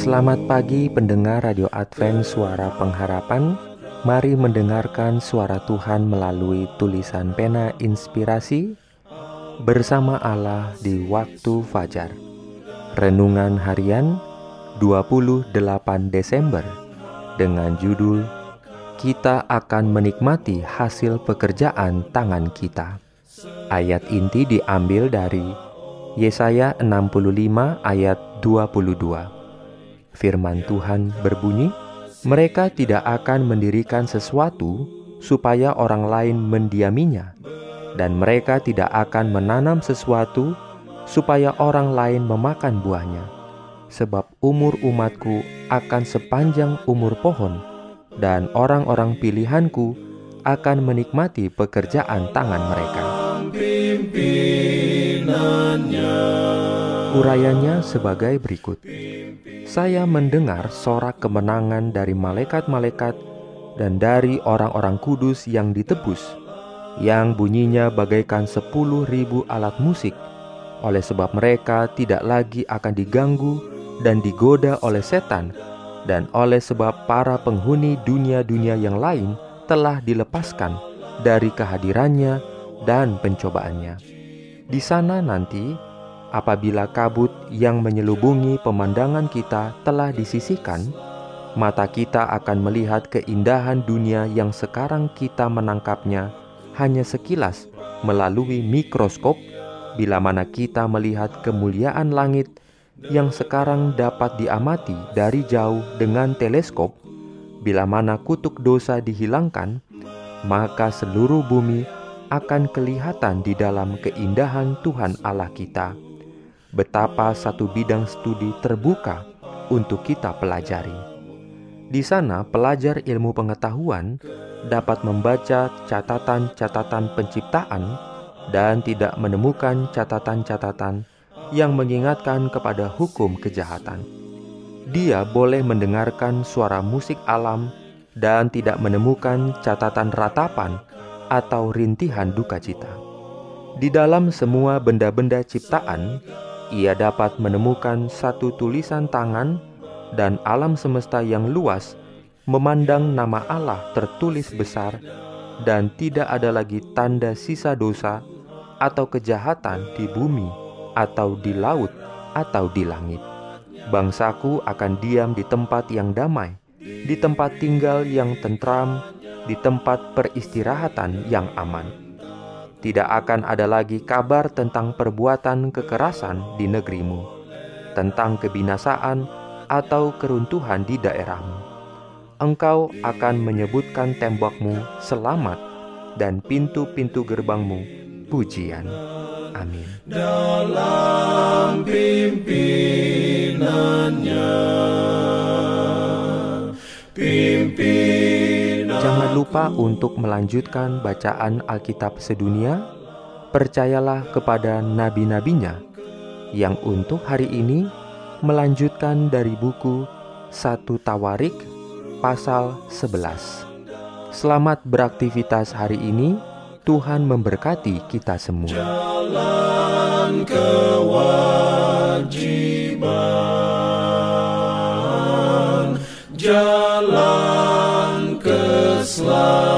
Selamat pagi pendengar Radio Advent Suara Pengharapan. Mari mendengarkan suara Tuhan melalui tulisan pena inspirasi Bersama Allah di waktu fajar. Renungan harian 28 Desember Dengan judul Kita akan menikmati hasil pekerjaan tangan kita. Ayat inti diambil dari Yesaya 65 ayat 22 Firman Tuhan berbunyi, "Mereka tidak akan mendirikan sesuatu supaya orang lain mendiaminya, dan mereka tidak akan menanam sesuatu supaya orang lain memakan buahnya, sebab umur umatku akan sepanjang umur pohon, dan orang-orang pilihanku akan menikmati pekerjaan tangan mereka." Urayanya sebagai berikut saya mendengar sorak kemenangan dari malaikat-malaikat dan dari orang-orang kudus yang ditebus, yang bunyinya bagaikan sepuluh ribu alat musik, oleh sebab mereka tidak lagi akan diganggu dan digoda oleh setan, dan oleh sebab para penghuni dunia-dunia yang lain telah dilepaskan dari kehadirannya dan pencobaannya. Di sana nanti apabila kabut yang menyelubungi pemandangan kita telah disisihkan, mata kita akan melihat keindahan dunia yang sekarang kita menangkapnya hanya sekilas melalui mikroskop, bila mana kita melihat kemuliaan langit yang sekarang dapat diamati dari jauh dengan teleskop, bila mana kutuk dosa dihilangkan, maka seluruh bumi akan kelihatan di dalam keindahan Tuhan Allah kita betapa satu bidang studi terbuka untuk kita pelajari. Di sana, pelajar ilmu pengetahuan dapat membaca catatan-catatan penciptaan dan tidak menemukan catatan-catatan yang mengingatkan kepada hukum kejahatan. Dia boleh mendengarkan suara musik alam dan tidak menemukan catatan ratapan atau rintihan duka cita. Di dalam semua benda-benda ciptaan, ia dapat menemukan satu tulisan tangan dan alam semesta yang luas memandang nama Allah tertulis besar dan tidak ada lagi tanda sisa dosa atau kejahatan di bumi atau di laut atau di langit. Bangsaku akan diam di tempat yang damai, di tempat tinggal yang tentram, di tempat peristirahatan yang aman tidak akan ada lagi kabar tentang perbuatan kekerasan di negerimu, tentang kebinasaan atau keruntuhan di daerahmu. Engkau akan menyebutkan tembokmu selamat dan pintu-pintu gerbangmu pujian. Amin. Dalam pimpinannya, pimpin Jangan lupa untuk melanjutkan bacaan Alkitab sedunia. Percayalah kepada nabi-nabinya yang untuk hari ini melanjutkan dari buku satu Tawarik pasal 11. Selamat beraktivitas hari ini. Tuhan memberkati kita semua. Jalan kewajiban. slow.